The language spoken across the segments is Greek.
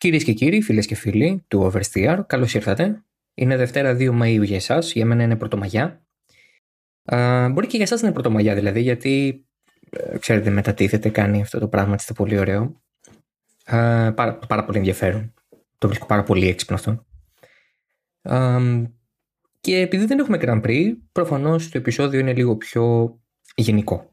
Κυρίες και κύριοι, φίλες και φίλοι του Oversteer, καλώς ήρθατε. Είναι Δευτέρα 2 Μαου για εσάς, για μένα είναι Πρωτομαγιά. Α, μπορεί και για εσάς να είναι Πρωτομαγιά δηλαδή, γιατί ε, ξέρετε, μετατίθεται, κάνει αυτό το πράγμα, είναι πολύ ωραίο. Α, πάρα, πάρα πολύ ενδιαφέρον. Το βρίσκω πάρα πολύ έξυπνο αυτό. Α, και επειδή δεν έχουμε Grand Prix, προφανώς το επεισόδιο είναι λίγο πιο γενικό.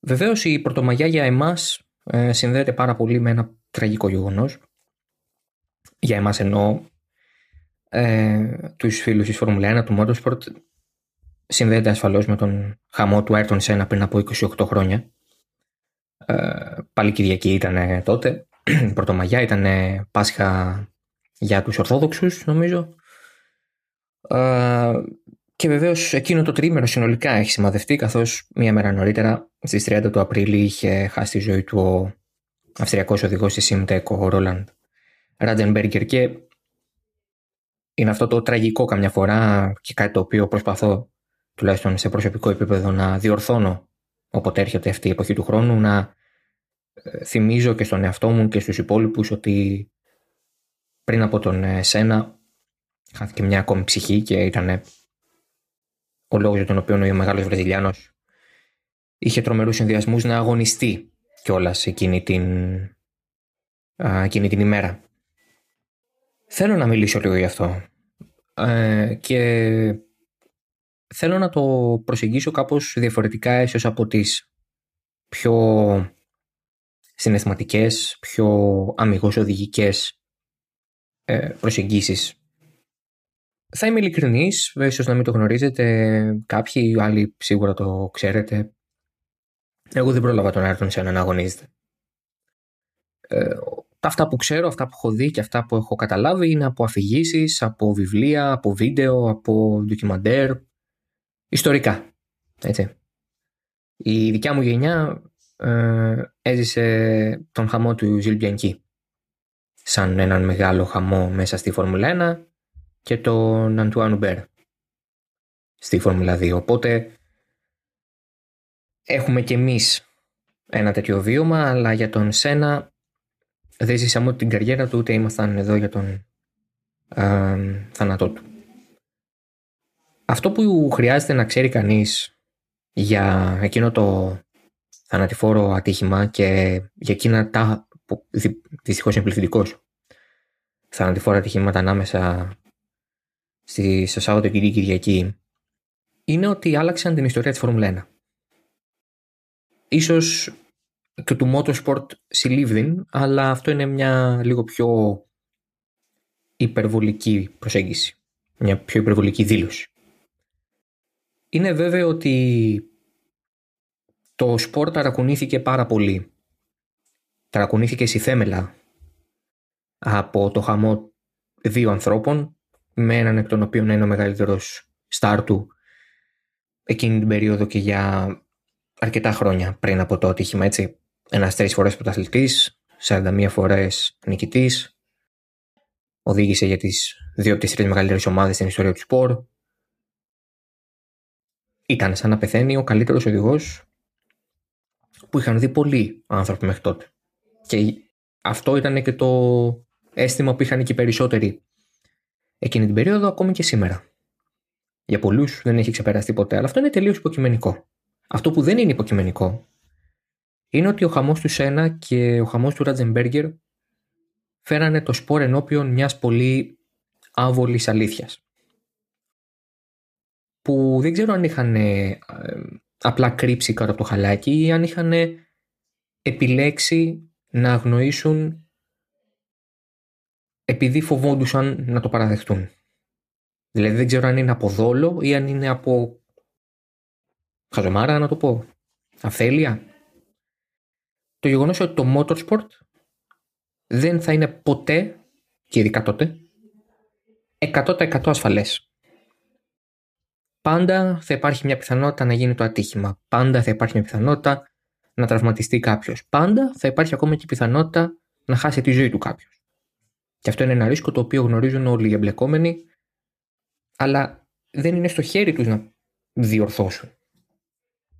Βεβαίως η Πρωτομαγιά για εμάς ε, συνδέεται πάρα πολύ με ένα τραγικό γεγονός. Για εμάς εννοώ ε, τους φίλους της Φόρμουλα 1, του Motorsport, συνδέεται ασφαλώς με τον χαμό του Ayrton Senna πριν από 28 χρόνια. Ε, πάλι Κυριακή ήταν τότε. Πρωτομαγιά ήταν Πάσχα για τους Ορθόδοξους νομίζω. Ε, και βεβαίως εκείνο το τρίμερο συνολικά έχει σημαδευτεί καθώς μία μέρα νωρίτερα στις 30 του Απρίλη είχε χάσει τη ζωή του ο Αυστριακός οδηγός τη Simtek, ο Ρόλαντ Ράντενμπεργκερ. Και είναι αυτό το τραγικό καμιά φορά και κάτι το οποίο προσπαθώ τουλάχιστον σε προσωπικό επίπεδο να διορθώνω όποτε έρχεται αυτή η εποχή του χρόνου, να ε, θυμίζω και στον εαυτό μου και στους υπόλοιπους ότι πριν από τον ε, Σένα χάθηκε μια ακόμη ψυχή και ήταν ο λόγος για τον οποίο ο μεγάλος Βραζιλιάνος είχε τρομερούς συνδυασμούς να αγωνιστεί κιόλας εκείνη την, εκείνη την ημέρα. Θέλω να μιλήσω λίγο γι' αυτό ε, και θέλω να το προσεγγίσω κάπως διαφορετικά ίσως από τις πιο συναισθηματικές, πιο αμυγός οδηγικές ε, προσεγγίσεις. Θα είμαι ειλικρινής, ίσως να μην το γνωρίζετε κάποιοι, άλλοι σίγουρα το ξέρετε. Εγώ δεν πρόλαβα τον Άρτον σε να αγωνίζεται. Ε, αυτά που ξέρω, αυτά που έχω δει και αυτά που έχω καταλάβει είναι από αφηγήσεις, από βιβλία, από βίντεο, από ντοκιμαντέρ, ιστορικά. Έτσι. Η δικιά μου γενιά ε, έζησε τον χαμό του Ζιλμπιανκή σαν έναν μεγάλο χαμό μέσα στη Φόρμουλα 1 και τον Αντουάν Μπέρ στη Φόρμουλα 2. Οπότε έχουμε και εμείς ένα τέτοιο βίωμα, αλλά για τον Σένα δεν ζήσαμε ούτε την καριέρα του, ούτε ήμασταν εδώ για τον α, θάνατό του. Αυτό που χρειάζεται να ξέρει κανείς για εκείνο το θανατηφόρο ατύχημα και για εκείνα τα δυστυχώς είναι πληθυντικός θανατηφόρα ατυχήματα ανάμεσα στη, στο Σάββατο και την Κυριακή είναι ότι άλλαξαν την ιστορία της Φόρμουλα 1. Ίσως και του Motorsport συλλήβδην, αλλά αυτό είναι μια λίγο πιο υπερβολική προσέγγιση. Μια πιο υπερβολική δήλωση. Είναι βέβαιο ότι το σπορ ταρακουνήθηκε πάρα πολύ. Ταρακουνήθηκε στη θέμελα από το χαμό δύο ανθρώπων με έναν εκ των οποίων είναι ο μεγαλύτερος στάρ του εκείνη την περίοδο και για αρκετά χρόνια πριν από το ατύχημα, έτσι. Ένας τρεις φορές πρωταθλητής, 41 φορές νικητής, οδήγησε για τις δύο από τις τρεις μεγαλύτερες ομάδες στην ιστορία του σπορ. Ήταν σαν να πεθαίνει ο καλύτερος οδηγός που είχαν δει πολλοί άνθρωποι μέχρι τότε. Και αυτό ήταν και το αίσθημα που είχαν και οι περισσότεροι εκείνη την περίοδο, ακόμη και σήμερα. Για πολλούς δεν έχει ξεπεραστεί ποτέ, αλλά αυτό είναι τελείως υποκειμενικό. Αυτό που δεν είναι υποκειμενικό είναι ότι ο χαμός του Σένα και ο χαμός του Ρατζεμπέργκερ φέρανε το σπορ ενώπιον μιας πολύ άβολης αλήθειας. Που δεν ξέρω αν είχαν ε, απλά κρύψει κάτω από το χαλάκι ή αν είχαν επιλέξει να αγνοήσουν επειδή φοβόντουσαν να το παραδεχτούν. Δηλαδή δεν ξέρω αν είναι από δόλο ή αν είναι από χαζομάρα να το πω. Αφέλεια. Το γεγονός ότι το motorsport δεν θα είναι ποτέ, και ειδικά τότε, 100% ασφαλές. Πάντα θα υπάρχει μια πιθανότητα να γίνει το ατύχημα. Πάντα θα υπάρχει μια πιθανότητα να τραυματιστεί κάποιος. Πάντα θα υπάρχει ακόμα και πιθανότητα να χάσει τη ζωή του κάποιος. Και αυτό είναι ένα ρίσκο το οποίο γνωρίζουν όλοι οι εμπλεκόμενοι, αλλά δεν είναι στο χέρι τους να διορθώσουν.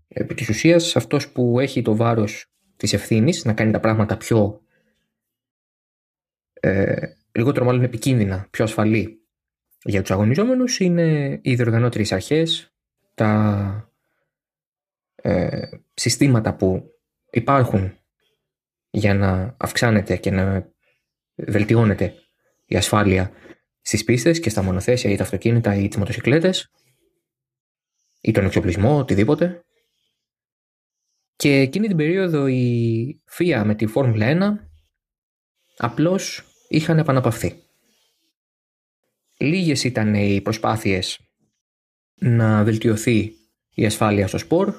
Επί της ουσίας, αυτός που έχει το βάρος της ευθύνης να κάνει τα πράγματα πιο ε, λιγότερο μάλλον επικίνδυνα, πιο ασφαλή για τους αγωνιζόμενους είναι οι διοργανώτερες αρχές, τα ε, συστήματα που υπάρχουν για να αυξάνεται και να βελτιώνεται η ασφάλεια στις πίστες και στα μονοθέσια ή τα αυτοκίνητα ή τις μοτοσυκλέτες ή τον εξοπλισμό, οτιδήποτε. Και εκείνη την περίοδο η ΦΙΑ με τη Φόρμουλα 1 απλώς είχαν επαναπαυθεί. Λίγες ήταν οι προσπάθειες να βελτιωθεί η ασφάλεια στο σπορ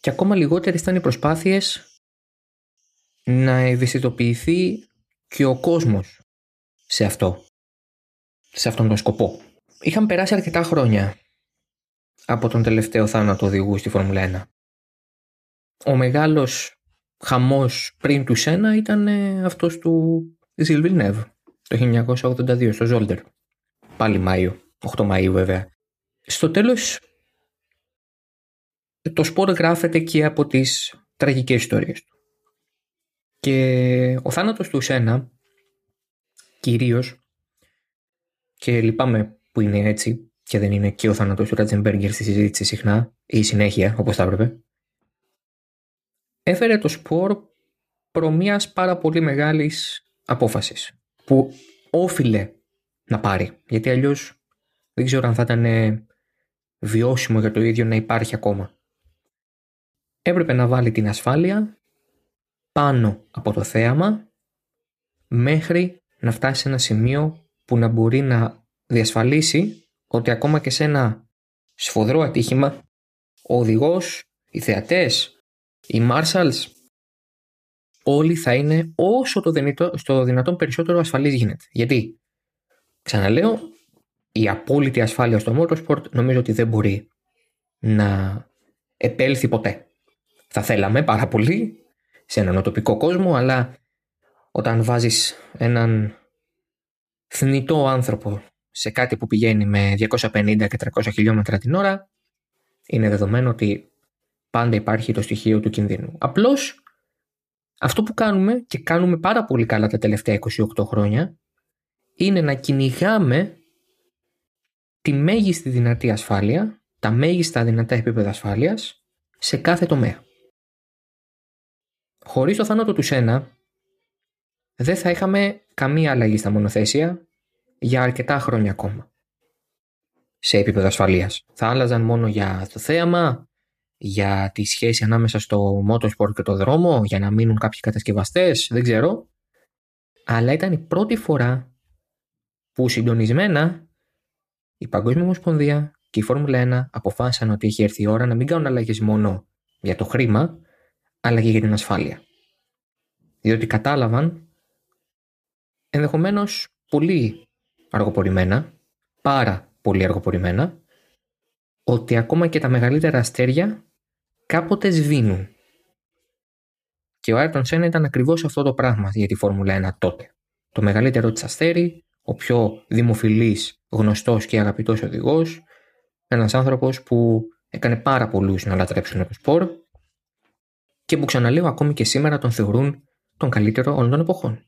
και ακόμα λιγότερες ήταν οι προσπάθειες να ευαισθητοποιηθεί και ο κόσμος σε αυτό, σε αυτόν τον σκοπό. Είχαν περάσει αρκετά χρόνια από τον τελευταίο θάνατο οδηγού στη Φόρμουλα 1. Ο μεγάλος χαμός πριν του Σένα ήταν ε, αυτός του Ζιλβιλνεύ το 1982 στο Ζόλτερ. Πάλι Μάιο, 8 Μαΐου βέβαια. Στο τέλος το σπορ γράφεται και από τις τραγικές ιστορίες του. Και ο θάνατος του Σένα κυρίως και λυπάμαι που είναι έτσι και δεν είναι και ο θάνατος του Ρατζεμπέργκερ στη συζήτηση συχνά ή συνέχεια όπως θα έπρεπε έφερε το σπορ προ μιας πάρα πολύ μεγάλης απόφασης που όφιλε να πάρει γιατί αλλιώς δεν ξέρω αν θα ήταν βιώσιμο για το ίδιο να υπάρχει ακόμα. Έπρεπε να βάλει την ασφάλεια πάνω από το θέαμα μέχρι να φτάσει σε ένα σημείο που να μπορεί να διασφαλίσει ότι ακόμα και σε ένα σφοδρό ατύχημα ο οδηγός, οι θεατές, οι Marshalls όλοι θα είναι όσο το δυνατό, στο δυνατόν περισσότερο ασφαλής γίνεται. Γιατί, ξαναλέω, η απόλυτη ασφάλεια στο motorsport νομίζω ότι δεν μπορεί να επέλθει ποτέ. Θα θέλαμε πάρα πολύ σε έναν οτοπικό κόσμο, αλλά όταν βάζεις έναν θνητό άνθρωπο σε κάτι που πηγαίνει με 250 και 300 χιλιόμετρα την ώρα, είναι δεδομένο ότι πάντα υπάρχει το στοιχείο του κινδύνου. Απλώς αυτό που κάνουμε και κάνουμε πάρα πολύ καλά τα τελευταία 28 χρόνια είναι να κυνηγάμε τη μέγιστη δυνατή ασφάλεια, τα μέγιστα δυνατά επίπεδα ασφάλειας σε κάθε τομέα. Χωρίς το θάνατο του Σένα, δεν θα είχαμε καμία αλλαγή στα μονοθέσια για αρκετά χρόνια ακόμα. Σε επίπεδο ασφαλείας. Θα άλλαζαν μόνο για το θέαμα, για τη σχέση ανάμεσα στο motorsport και το δρόμο, για να μείνουν κάποιοι κατασκευαστές, δεν ξέρω. Αλλά ήταν η πρώτη φορά που συντονισμένα η Παγκόσμια Ομοσπονδία και η Φόρμουλα 1 αποφάσισαν ότι έχει έρθει η ώρα να μην κάνουν αλλαγές μόνο για το χρήμα, αλλά και για την ασφάλεια. Διότι κατάλαβαν ενδεχομένως πολύ αργοπορημένα, πάρα πολύ αργοπορημένα, ότι ακόμα και τα μεγαλύτερα αστέρια κάποτε σβήνουν. Και ο Άιρτον Σένα ήταν ακριβώς αυτό το πράγμα για τη Φόρμουλα 1 τότε. Το μεγαλύτερο της αστέρι, ο πιο δημοφιλής, γνωστός και αγαπητός οδηγός, ένας άνθρωπος που έκανε πάρα πολλούς να λατρέψουν το σπορ και που ξαναλέω ακόμη και σήμερα τον θεωρούν τον καλύτερο όλων των εποχών.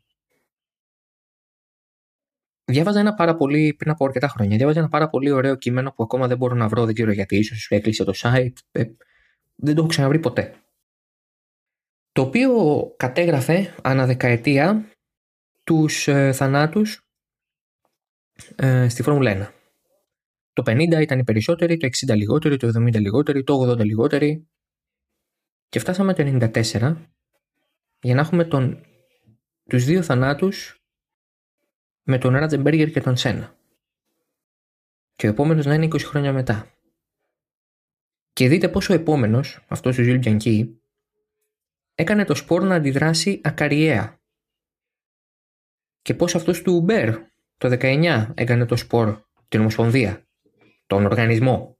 Διάβαζα ένα πάρα πολύ, πριν από αρκετά χρόνια, διάβαζα ένα πάρα πολύ ωραίο κείμενο που ακόμα δεν μπορώ να βρω, δεν ξέρω γιατί, ίσως έκλεισε το site, ε, δεν το έχω ξαναβρει ποτέ. Το οποίο κατέγραφε ανά δεκαετία τους ε, θανάτους ε, στη Φόρμουλα 1. Το 50 ήταν οι περισσότεροι, το 60 λιγότεροι, το 70 λιγότεροι, το 80 λιγότεροι. Και φτάσαμε το 94 για να έχουμε τον, τους δύο θανάτους με τον Ράτζεμπέργκερ και τον Σένα. Και ο επόμενος να είναι 20 χρόνια μετά. Και δείτε πόσο ο επόμενος, αυτός ο Ζιλ Μπιανκί, έκανε το σπορ να αντιδράσει ακαριέα. Και πώς αυτός του Uber το 19 έκανε το σπορ, την Ομοσπονδία, τον οργανισμό,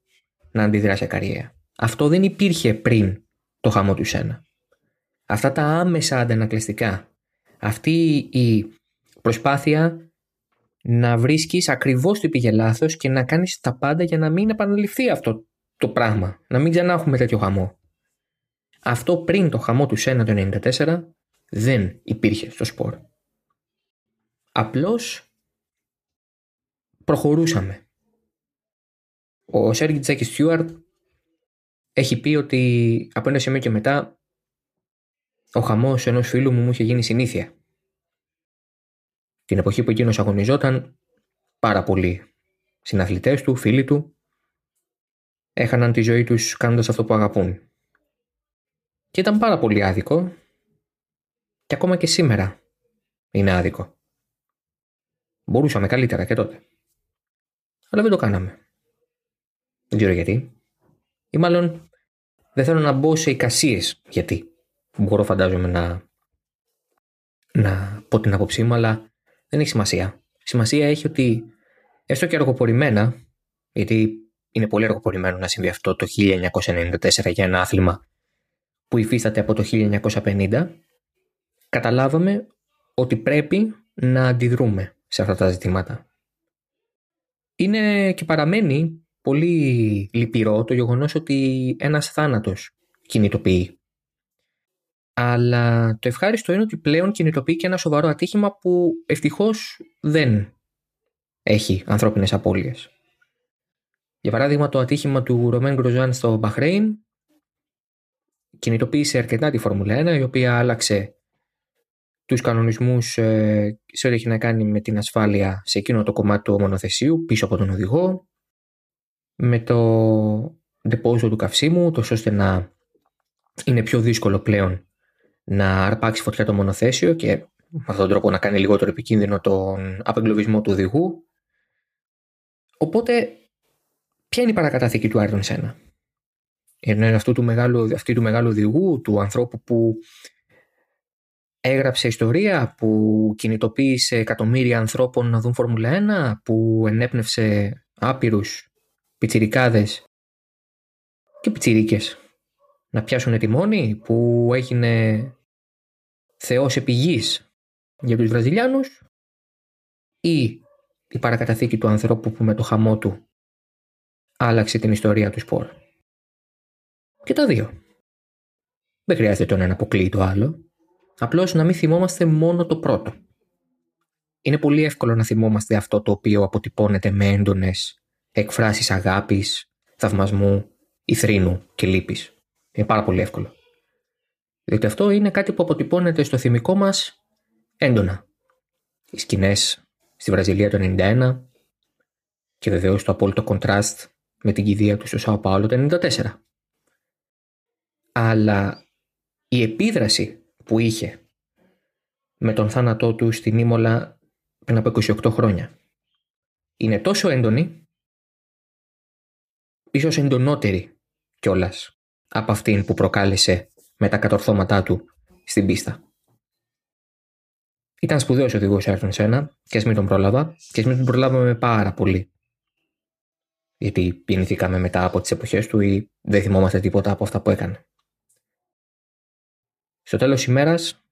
να αντιδράσει ακαριέα. Αυτό δεν υπήρχε πριν το χαμό του Σένα. Αυτά τα άμεσα αντανακλαστικά, αυτή η προσπάθεια να βρίσκεις ακριβώς τι πήγε λάθος και να κάνεις τα πάντα για να μην επαναληφθεί αυτό το πράγμα. Να μην ξανά έχουμε τέτοιο χαμό. Αυτό πριν το χαμό του Σένα το 1994 δεν υπήρχε στο σπορ. Απλώς προχωρούσαμε. Ο Σέργι Τζάκη Στιούαρτ έχει πει ότι από ένα σημείο και μετά ο χαμός ενός φίλου μου μου είχε γίνει συνήθεια. Την εποχή που εκείνος αγωνιζόταν πάρα πολλοί συναθλητές του, φίλοι του έχαναν τη ζωή τους κάνοντας αυτό που αγαπούν. Και ήταν πάρα πολύ άδικο και ακόμα και σήμερα είναι άδικο. Μπορούσαμε καλύτερα και τότε. Αλλά δεν το κάναμε. Δεν ξέρω γιατί. Ή μάλλον δεν θέλω να μπω σε εικασίες γιατί. Μπορώ φαντάζομαι να, να πω την άποψή μου, αλλά δεν έχει σημασία. Σημασία έχει ότι έστω και αργοπορημένα, γιατί είναι πολύ αργοπορημένο να συμβεί αυτό το 1994 για ένα άθλημα που υφίσταται από το 1950, καταλάβαμε ότι πρέπει να αντιδρούμε σε αυτά τα ζητήματα. Είναι και παραμένει πολύ λυπηρό το γεγονός ότι ένας θάνατος κινητοποιεί. Αλλά το ευχάριστο είναι ότι πλέον κινητοποιεί και ένα σοβαρό ατύχημα που ευτυχώς δεν έχει ανθρώπινες απώλειες. Για παράδειγμα το ατύχημα του Ρωμέν Γκροζάν στο Μπαχρέιν κινητοποίησε αρκετά τη Φόρμουλα 1 η οποία άλλαξε τους κανονισμούς ε, σε ό,τι έχει να κάνει με την ασφάλεια σε εκείνο το κομμάτι του μονοθεσίου πίσω από τον οδηγό με το ντεπόζο του καυσίμου τόσο ώστε να είναι πιο δύσκολο πλέον να αρπάξει φωτιά το μονοθέσιο και με αυτόν τον τρόπο να κάνει λιγότερο επικίνδυνο τον απεγκλωβισμό του οδηγού. Οπότε, ποια είναι η παρακαταθήκη του Άρτον Σένα. Είναι αυτού του μεγάλου, αυτή του μεγάλου οδηγού, του ανθρώπου που έγραψε ιστορία, που κινητοποίησε εκατομμύρια ανθρώπων να δουν Φόρμουλα 1, που ενέπνευσε άπειρους πιτσιρικάδες και πιτσιρίκες να πιάσουν τιμόνι, που έγινε θεός επιγής για τους Βραζιλιάνους ή η παρακαταθήκη του ανθρώπου που με το χαμό του άλλαξε την ιστορία τους σπορ. Και τα δύο. Δεν χρειάζεται το ένα να αποκλείει το άλλο. Απλώς να μην θυμόμαστε μόνο το πρώτο. Είναι πολύ εύκολο να θυμόμαστε αυτό το οποίο αποτυπώνεται με έντονες εκφράσεις αγάπης, θαυμασμού, ηθρήνου και λύπης. Είναι πάρα πολύ εύκολο. Διότι αυτό είναι κάτι που αποτυπώνεται στο θυμικό μας έντονα. Οι σκηνές στη Βραζιλία το 91 και βεβαίως το απόλυτο κοντράστ με την κηδεία του στο Σάο Πάολο το 94. Αλλά η επίδραση που είχε με τον θάνατό του στην Ήμολα πριν από 28 χρόνια είναι τόσο έντονη ίσως εντονότερη κιόλας από αυτήν που προκάλεσε με τα κατορθώματά του στην πίστα. Ήταν σπουδαίος οδηγός Ayrton Σένα και ας μην τον πρόλαβα και ας μην τον προλάβαμε πάρα πολύ. Γιατί πινηθήκαμε μετά από τις εποχές του ή δεν θυμόμαστε τίποτα από αυτά που έκανε. Στο τέλος ημέρας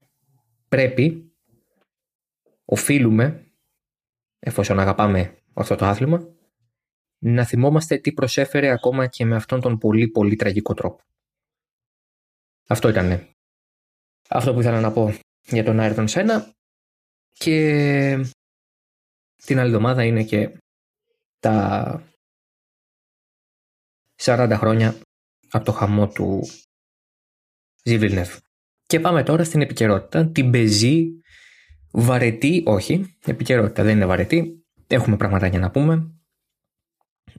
πρέπει, οφείλουμε, εφόσον αγαπάμε αυτό το άθλημα, να θυμόμαστε τι προσέφερε ακόμα και με αυτόν τον πολύ πολύ τραγικό τρόπο. Αυτό ήταν αυτό που ήθελα να πω για τον Άιρτον Σένα και την άλλη εβδομάδα είναι και τα 40 χρόνια από το χαμό του Ζιβιλνεύ. Και πάμε τώρα στην επικαιρότητα, την πεζή βαρετή, όχι, επικαιρότητα δεν είναι βαρετή, έχουμε πράγματα για να πούμε.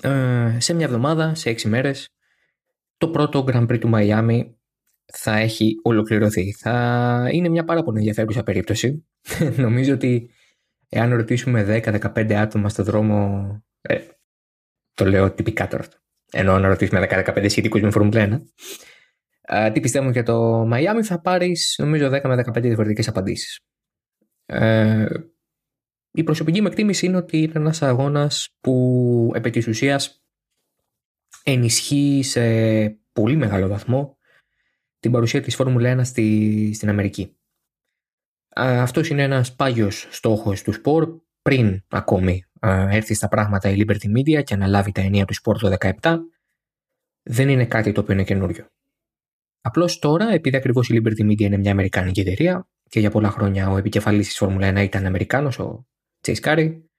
Ε, σε μια εβδομάδα, σε έξι μέρες, το πρώτο Grand Prix του Μαϊάμι θα έχει ολοκληρωθεί. Θα είναι μια πάρα πολύ ενδιαφέρουσα περίπτωση. Νομίζω ότι εάν ρωτήσουμε 10-15 άτομα στο δρόμο, ε, το λέω τυπικά τώρα αυτό, ενώ να ρωτήσουμε 10-15 σχετικούς με Φόρμουλα 1, τι πιστεύουμε για το Μαϊάμι θα πάρεις νομίζω 10 με 15 διαφορετικές απαντήσεις. Ε, η προσωπική μου εκτίμηση είναι ότι είναι ένας αγώνας που επί της ουσίας ενισχύει σε πολύ μεγάλο βαθμό την παρουσία της Φόρμουλα 1 στη, στην Αμερική. Αυτός είναι ένας πάγιος στόχος του σπορ πριν ακόμη έρθει στα πράγματα η Liberty Media και αναλάβει τα ενία του σπορ το 2017. Δεν είναι κάτι το οποίο είναι καινούριο. Απλώς τώρα, επειδή ακριβώς η Liberty Media είναι μια Αμερικάνικη εταιρεία και για πολλά χρόνια ο επικεφαλής της Φόρμουλα 1 ήταν Αμερικάνος, ο τσεϊσκάρι.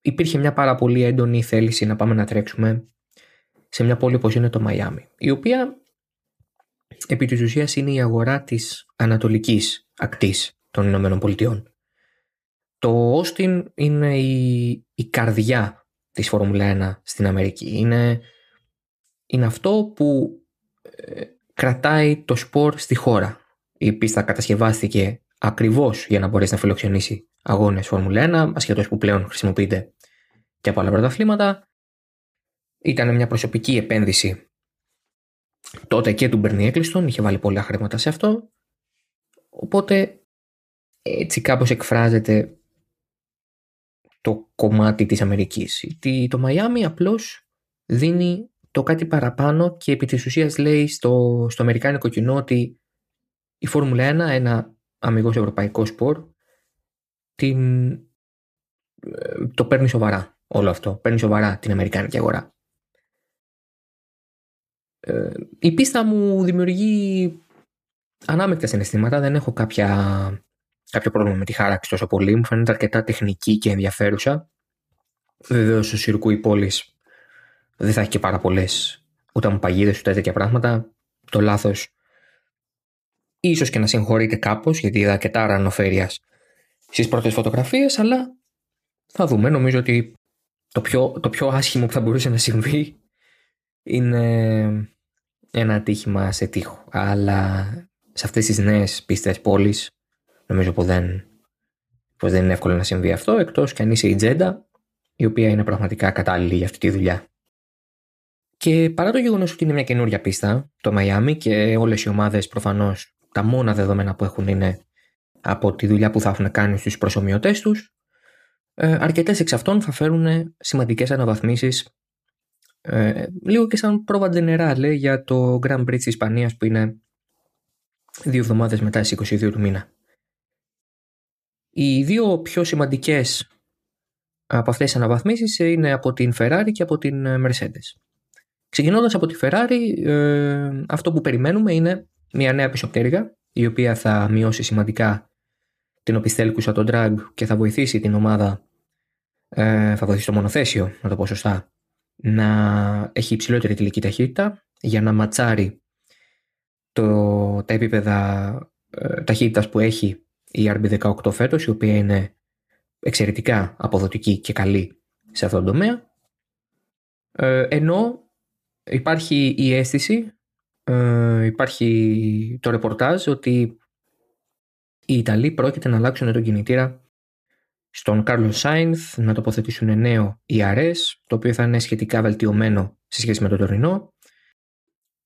Υπήρχε μια πάρα πολύ έντονη θέληση να πάμε να τρέξουμε σε μια πόλη όπως είναι το Μαϊάμι, η οποία επί της ουσίας είναι η αγορά της ανατολικής ακτής των Ηνωμένων Πολιτειών. Το Όστιν είναι η, η καρδιά της Φόρμουλα 1 στην Αμερική. Είναι, είναι αυτό που ε, κρατάει το σπορ στη χώρα. Η πίστα κατασκευάστηκε ακριβώς για να μπορέσει να φιλοξενήσει αγώνες Φόρμουλα 1, ασχετώς που πλέον χρησιμοποιείται και από άλλα πρωταθλήματα. Ήταν μια προσωπική επένδυση τότε και του Μπερνί Έκλειστον, είχε βάλει πολλά χρήματα σε αυτό. Οπότε έτσι κάπως εκφράζεται το κομμάτι της Αμερικής. Το Μαϊάμι απλώς δίνει το κάτι παραπάνω και επί της ουσίας λέει στο, στο Αμερικάνικο κοινό ότι η Φόρμουλα 1, ένα αμυγός ευρωπαϊκό σπορ, την, ε, το παίρνει σοβαρά όλο αυτό. Παίρνει σοβαρά την Αμερικάνικη αγορά. Ε, η πίστα μου δημιουργεί ανάμεκτα συναισθήματα. Δεν έχω κάποια, κάποιο πρόβλημα με τη χάραξη τόσο πολύ. Μου φαίνεται αρκετά τεχνική και ενδιαφέρουσα. Βεβαίως ο Σιρκού η πόλη δεν θα έχει και πάρα πολλές ούτε μου παγίδες ούτε τέτοια πράγματα. Το λάθος ίσως και να συγχωρείται κάπως γιατί είδα αρκετά ρανοφέρεια στις πρώτες φωτογραφίες, αλλά θα δούμε. Νομίζω ότι το πιο, το πιο άσχημο που θα μπορούσε να συμβεί είναι ένα ατύχημα σε τείχο. Αλλά σε αυτές τις νέες πίστες πόλης νομίζω πως δεν, πως δεν είναι εύκολο να συμβεί αυτό εκτός και αν είσαι η Τζέντα η οποία είναι πραγματικά κατάλληλη για αυτή τη δουλειά. Και παρά το γεγονός ότι είναι μια καινούρια πίστα, το Μαϊάμι και όλες οι ομάδες προφανώς τα μόνα δεδομένα που έχουν είναι από τη δουλειά που θα έχουν κάνει στους προσωμιωτές τους, ε, αρκετές εξ αυτών θα φέρουν σημαντικές αναβαθμίσεις ε, λίγο και σαν πρόβα τζενεράλε για το Grand Prix της Ισπανίας που είναι δύο εβδομάδες μετά στις 22 του μήνα. Οι δύο πιο σημαντικές από αυτές τις αναβαθμίσεις είναι από την Ferrari και από την Mercedes. Ξεκινώντας από τη Ferrari, ε, αυτό που περιμένουμε είναι μια νέα πισωπτέρυγα η οποία θα μειώσει σημαντικά την οπισθέλκουσα τον drag και θα βοηθήσει την ομάδα ε, θα βοηθήσει το μονοθέσιο, να το πω σωστά, να έχει υψηλότερη τελική ταχύτητα για να ματσάρει το, τα επίπεδα ε, ταχύτητας που έχει η RB18 φέτος, η οποία είναι εξαιρετικά αποδοτική και καλή σε αυτόν τον τομέα. Ε, ενώ υπάρχει η αίσθηση, ε, υπάρχει το ρεπορτάζ ότι οι Ιταλοί πρόκειται να αλλάξουν τον κινητήρα στον Κάρλο Σάινθ να τοποθετήσουν νέο ERS, το οποίο θα είναι σχετικά βελτιωμένο σε σχέση με το τωρινό.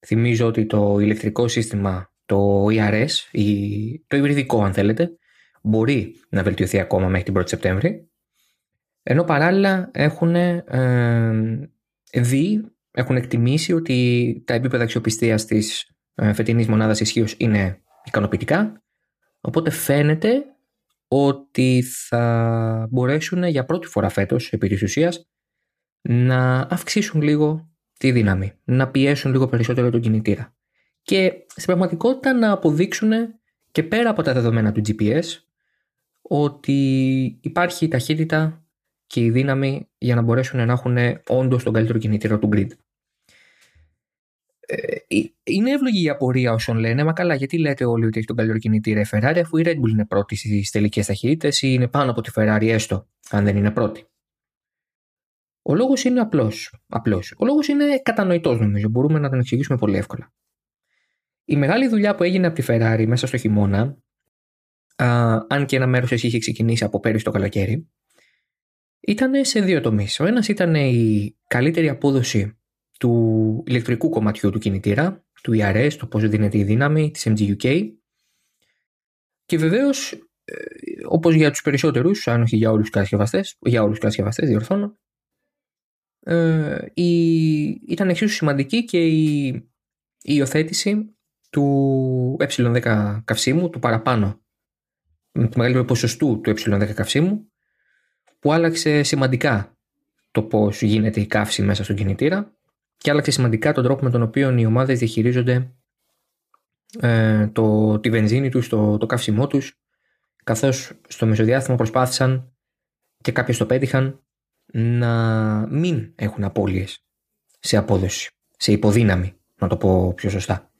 Θυμίζω ότι το ηλεκτρικό σύστημα, το ERS, το υβριδικό αν θέλετε, μπορεί να βελτιωθεί ακόμα μέχρι την 1η Σεπτέμβρη. Ενώ παράλληλα έχουν ε, δει, έχουν εκτιμήσει ότι τα επίπεδα αξιοπιστίας της ε, φετινής μονάδας ισχύως είναι ικανοποιητικά. Οπότε φαίνεται ότι θα μπορέσουν για πρώτη φορά φέτος επί της ουσίας να αυξήσουν λίγο τη δύναμη, να πιέσουν λίγο περισσότερο τον κινητήρα και στην πραγματικότητα να αποδείξουν και πέρα από τα δεδομένα του GPS ότι υπάρχει η ταχύτητα και η δύναμη για να μπορέσουν να έχουν όντως τον καλύτερο κινητήρα του grid. Ε, είναι εύλογη η απορία όσων λένε, μα καλά, γιατί λέτε όλοι ότι έχει τον καλύτερο κινητήρα η Ferrari, αφού η Red Bull είναι πρώτη στις τελικές ταχύτητες ή είναι πάνω από τη Ferrari, έστω, αν δεν είναι πρώτη. Ο λόγος είναι απλός. Απλός. Ο λόγος είναι κατανοητός, νομίζω. Μπορούμε να τον εξηγήσουμε πολύ εύκολα. Η μεγάλη δουλειά που έγινε από τη Ferrari μέσα στο χειμώνα, α, αν και ένα μέρος εσύ είχε ξεκινήσει από πέρυσι το καλοκαίρι, ήταν σε δύο τομείς. Ο ένας ήταν η καλύτερη απόδοση του ηλεκτρικού κομματιού του κινητήρα, του ERS, το πώς δίνεται η δύναμη, της MGUK. Και βεβαίως, ε, όπως για τους περισσότερους, αν όχι για όλους τους κατασκευαστές, για όλους τους κατασκευαστές, διορθώνω, ε, η, ήταν εξίσου σημαντική και η, η υιοθέτηση του ε10 καυσίμου, του παραπάνω, με το μεγαλύτερο ποσοστού του ε10 καυσίμου, που άλλαξε σημαντικά το πώς γίνεται η καύση μέσα στον κινητήρα και άλλαξε σημαντικά τον τρόπο με τον οποίο οι ομάδες διαχειρίζονται ε, το, τη βενζίνη τους, το, το καύσιμό τους καθώς στο μεσοδιάστημα προσπάθησαν και κάποιες το πέτυχαν να μην έχουν απώλειες σε απόδοση, σε υποδύναμη, να το πω πιο σωστά.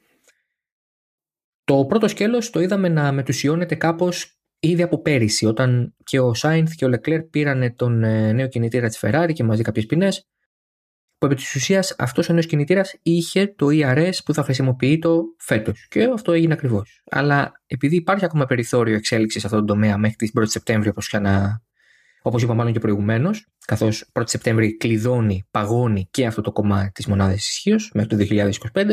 Το πρώτο σκέλος το είδαμε να μετουσιώνεται κάπως ήδη από πέρυσι, όταν και ο Σάινθ και ο Λεκλέρ πήραν τον ε, νέο κινητήρα της Ferrari και μαζί κάποιες ποινές, που επί της ουσίας αυτός ο νέος κινητήρας είχε το ERS που θα χρησιμοποιεί το φέτος και αυτό έγινε ακριβώς. Αλλά επειδή υπάρχει ακόμα περιθώριο εξέλιξης σε αυτό το τομέα μέχρι την 1η Σεπτέμβρη όπως, να... όπως είπα μάλλον και προηγουμένως, καθώς 1η Σεπτέμβρη κλειδώνει, παγώνει και αυτό το κομμάτι της μονάδας ισχύω μέχρι το 2025,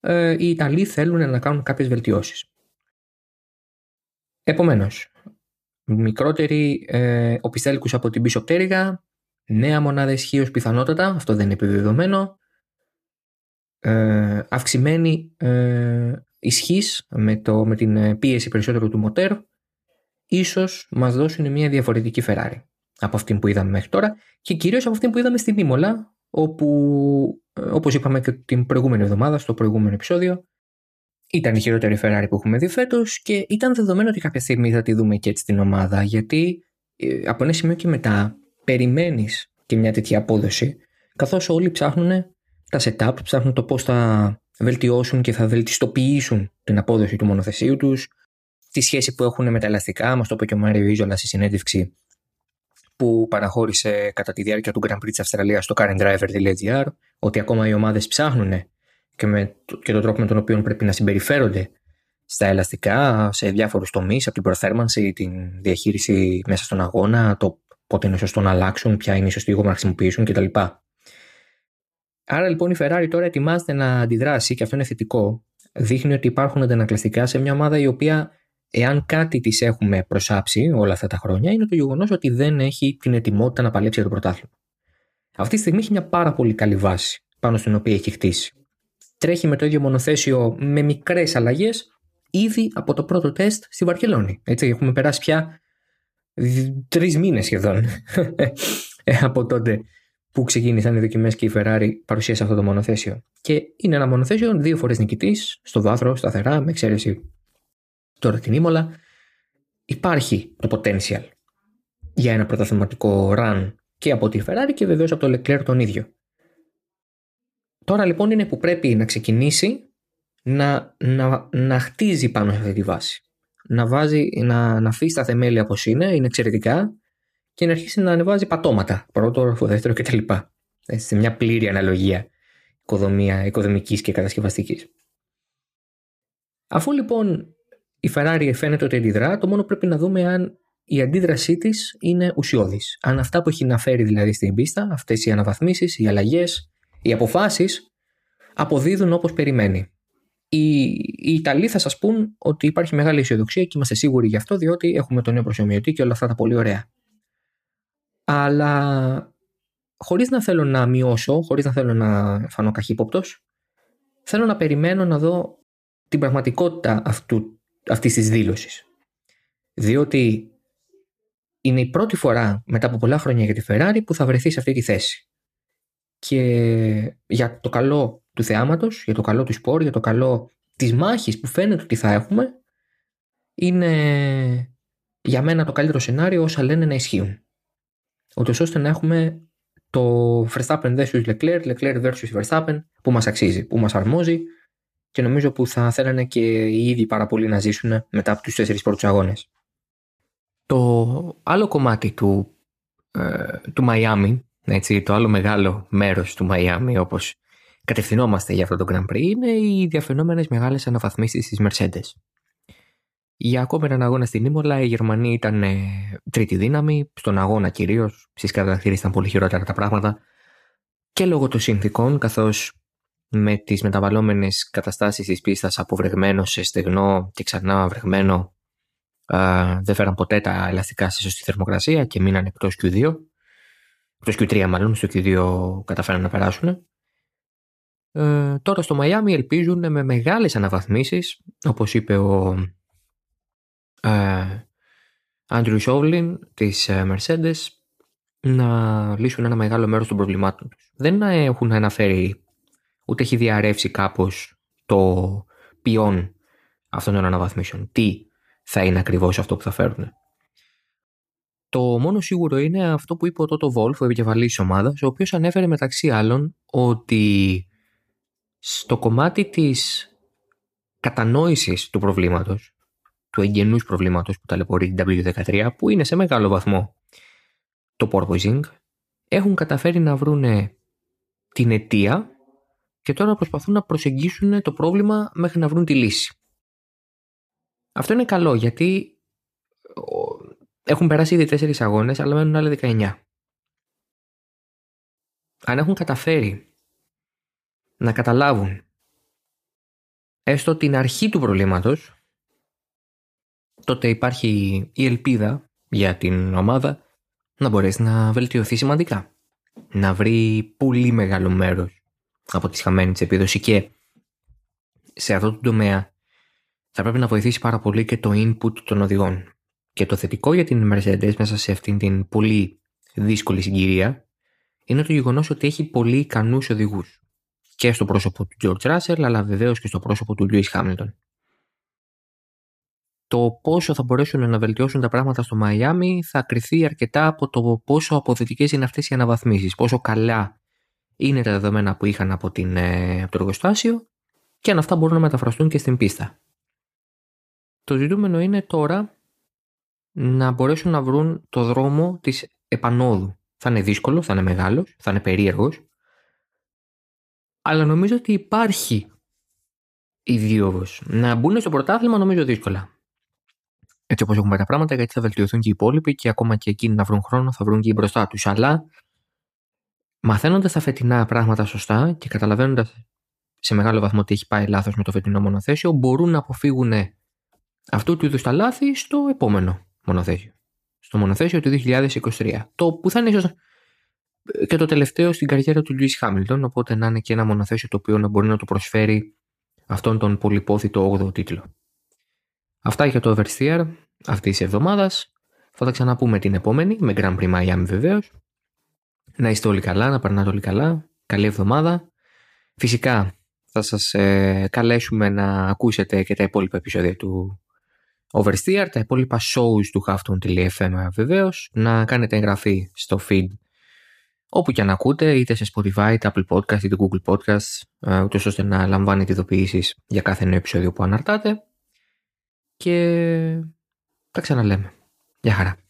ε, οι Ιταλοί θέλουν να κάνουν κάποιες βελτιώσεις. Επομένως, μικρότερη ε, οπισθέλικους από την πίσω πτέρυγα, νέα μονάδα ισχύω πιθανότατα, αυτό δεν είναι επιβεβαιωμένο, ε, αυξημένη ε, ισχύς με, το, με την ε, πίεση περισσότερο του μοτέρ, ίσως μας δώσουν μια διαφορετική Ferrari από αυτή που είδαμε μέχρι τώρα και κυρίως από αυτή που είδαμε στην Ήμολα, όπου, ε, όπως είπαμε και την προηγούμενη εβδομάδα, στο προηγούμενο επεισόδιο, ήταν η χειρότερη Ferrari που έχουμε δει φέτος και ήταν δεδομένο ότι κάποια στιγμή θα τη δούμε και έτσι στην ομάδα, γιατί ε, από ένα σημείο και μετά περιμένεις και μια τέτοια απόδοση, καθώς όλοι ψάχνουν τα setup, ψάχνουν το πώς θα βελτιώσουν και θα βελτιστοποιήσουν την απόδοση του μονοθεσίου τους, τη σχέση που έχουν με τα ελαστικά. Μας το είπε και ο Μάριο Βίζολα στη συνέντευξη που παραχώρησε κατά τη διάρκεια του Grand Prix της Αυστραλίας στο currentdriver.gr, ότι ακόμα οι ομάδες ψάχνουν και, με, και τον τρόπο με τον οποίο πρέπει να συμπεριφέρονται στα ελαστικά σε διάφορους τομείς, από την προθέρμανση, την διαχείριση μέσα στον αγώνα, το πότε είναι σωστό να αλλάξουν, ποια είναι η σωστή γόμα να χρησιμοποιήσουν κτλ. Άρα λοιπόν η Ferrari τώρα ετοιμάζεται να αντιδράσει και αυτό είναι θετικό. Δείχνει ότι υπάρχουν αντανακλαστικά σε μια ομάδα η οποία, εάν κάτι της έχουμε προσάψει όλα αυτά τα χρόνια, είναι το γεγονός ότι δεν έχει την ετοιμότητα να παλέψει για το πρωτάθλημα. Αυτή τη στιγμή έχει μια πάρα πολύ καλή βάση πάνω στην οποία έχει χτίσει τρέχει με το ίδιο μονοθέσιο με μικρές αλλαγές ήδη από το πρώτο τεστ στη Βαρκελόνη. Έτσι, έχουμε περάσει πια τρεις μήνες σχεδόν από τότε που ξεκίνησαν οι δοκιμές και η Ferrari παρουσίασε αυτό το μονοθέσιο. Και είναι ένα μονοθέσιο δύο φορές νικητής, στο βάθρο, σταθερά, με εξαίρεση τώρα την Ήμολα. Υπάρχει το potential για ένα πρωταθληματικό run και από τη Ferrari και βεβαίως από το Leclerc τον ίδιο. Τώρα λοιπόν είναι που πρέπει να ξεκινήσει να, να, να χτίζει πάνω σε αυτή τη βάση. Να, βάζει, να, να αφήσει τα θεμέλια όπως είναι, είναι εξαιρετικά και να αρχίσει να ανεβάζει πατώματα. Πρώτο, δεύτερο κτλ. Σε μια πλήρη αναλογία οικοδομία, οικοδομικής και κατασκευαστικής. Αφού λοιπόν η Ferrari φαίνεται ότι αντιδρά, το μόνο πρέπει να δούμε αν η αντίδρασή της είναι ουσιώδης. Αν αυτά που έχει να φέρει δηλαδή στην πίστα, αυτές οι αναβαθμίσεις, οι αλλαγές, οι αποφάσεις αποδίδουν όπως περιμένει. Οι, οι Ιταλοί θα σας πούν ότι υπάρχει μεγάλη αισιοδοξία και είμαστε σίγουροι γι' αυτό, διότι έχουμε τον νέο προσωμιωτή και όλα αυτά τα πολύ ωραία. Αλλά χωρίς να θέλω να μειώσω, χωρίς να θέλω να φανώ καχύποπτος, θέλω να περιμένω να δω την πραγματικότητα αυτού, αυτής της δήλωσης. Διότι είναι η πρώτη φορά μετά από πολλά χρόνια για τη Ferrari που θα βρεθεί σε αυτή τη θέση και για το καλό του θεάματος, για το καλό του σπορ, για το καλό της μάχης που φαίνεται ότι θα έχουμε, είναι για μένα το καλύτερο σενάριο όσα λένε να ισχύουν. Ούτως ώστε να έχουμε το Verstappen vs Leclerc, Leclerc vs Verstappen που μας αξίζει, που μας αρμόζει και νομίζω που θα θέλανε και οι ίδιοι πάρα πολύ να ζήσουν μετά από τους τέσσερις πρώτους αγώνες. Το άλλο κομμάτι του, ε, του Miami έτσι, το άλλο μεγάλο μέρος του Μαϊάμι όπως κατευθυνόμαστε για αυτό το Grand Prix είναι οι διαφαινόμενες μεγάλες αναβαθμίσεις της Mercedes. Για ακόμα έναν αγώνα στην Ήμολα η Γερμανία ήταν ε, τρίτη δύναμη, στον αγώνα κυρίως, στις κατακτήρες ήταν πολύ χειρότερα τα πράγματα και λόγω των συνθήκων καθώς με τις μεταβαλλόμενες καταστάσεις της πίστας από βρεγμένο σε στεγνό και ξανά βρεγμένο δεν φέραν ποτέ τα ελαστικά σε σωστή θερμοκρασία και μείναν εκτός Q2 το Q3 μάλλον, στο Q2 καταφέραν να περάσουν. Ε, τώρα στο Μαϊάμι ελπίζουν με μεγάλες αναβαθμίσεις, όπως είπε ο ε, Άντριου Σόβλιν της ε, Mercedes, να λύσουν ένα μεγάλο μέρος των προβλημάτων τους. Δεν έχουν αναφέρει, ούτε έχει διαρρεύσει κάπως το ποιόν αυτών των αναβαθμίσεων. Τι θα είναι ακριβώς αυτό που θα φέρουν. Το μόνο σίγουρο είναι αυτό που είπε ο Τότο Βόλφ, ο επικεφαλής της ομάδας, ο οποίος ανέφερε μεταξύ άλλων ότι στο κομμάτι της κατανόησης του προβλήματος, του εγγενούς προβλήματος που ταλαιπωρεί την W13, που είναι σε μεγάλο βαθμό το porpoising, έχουν καταφέρει να βρούνε την αιτία και τώρα προσπαθούν να προσεγγίσουν το πρόβλημα μέχρι να βρουν τη λύση. Αυτό είναι καλό γιατί έχουν περάσει ήδη τέσσερις αγώνες, αλλά μένουν άλλοι 19. Αν έχουν καταφέρει να καταλάβουν έστω την αρχή του προβλήματος, τότε υπάρχει η ελπίδα για την ομάδα να μπορέσει να βελτιωθεί σημαντικά. Να βρει πολύ μεγάλο μέρος από τη χαμένη της επίδοσης και σε αυτό το τομέα θα πρέπει να βοηθήσει πάρα πολύ και το input των οδηγών. Και το θετικό για την Mercedes μέσα σε αυτήν την πολύ δύσκολη συγκυρία είναι το γεγονός ότι έχει πολύ ικανούς οδηγούς. Και στο πρόσωπο του George Russell αλλά βεβαίως και στο πρόσωπο του Lewis Hamilton. Το πόσο θα μπορέσουν να βελτιώσουν τα πράγματα στο Μαϊάμι θα κριθεί αρκετά από το πόσο αποδοτικές είναι αυτές οι αναβαθμίσεις, πόσο καλά είναι τα δεδομένα που είχαν από, την, ε, από το εργοστάσιο και αν αυτά μπορούν να μεταφραστούν και στην πίστα. Το ζητούμενο είναι τώρα να μπορέσουν να βρουν το δρόμο της επανόδου. Θα είναι δύσκολο, θα είναι μεγάλος, θα είναι περίεργος, αλλά νομίζω ότι υπάρχει ιδιώδος. Να μπουν στο πρωτάθλημα νομίζω δύσκολα. Έτσι όπως έχουμε τα πράγματα, γιατί θα βελτιωθούν και οι υπόλοιποι και ακόμα και εκείνοι να βρουν χρόνο θα βρουν και μπροστά τους. Αλλά μαθαίνοντας τα φετινά πράγματα σωστά και καταλαβαίνοντας σε μεγάλο βαθμό ότι έχει πάει λάθος με το φετινό μονοθέσιο, μπορούν να αποφύγουν αυτού του είδους τα λάθη στο επόμενο μονοθέσιο. Στο μονοθέσιο του 2023. Το που θα είναι ίσως και το τελευταίο στην καριέρα του Λουί Χάμιλτον, οπότε να είναι και ένα μονοθέσιο το οποίο να μπορεί να του προσφέρει αυτόν τον πολυπόθητο 8ο τίτλο. Αυτά για το Oversteer αυτής της εβδομάδας. Θα τα ξαναπούμε την επόμενη με Grand Prix Miami βεβαίως. Να είστε όλοι καλά, να περνάτε όλοι καλά. Καλή εβδομάδα. Φυσικά θα σας ε, καλέσουμε να ακούσετε και τα υπόλοιπα επεισόδια του Oversteer, τα υπόλοιπα shows του Hafton.fm βεβαίως, να κάνετε εγγραφή στο feed όπου και αν ακούτε, είτε σε Spotify, είτε Apple Podcast, είτε Google Podcast, ε, ούτως ώστε να λαμβάνετε ειδοποιήσεις για κάθε νέο επεισόδιο που αναρτάτε και τα ξαναλέμε. Γεια χαρά.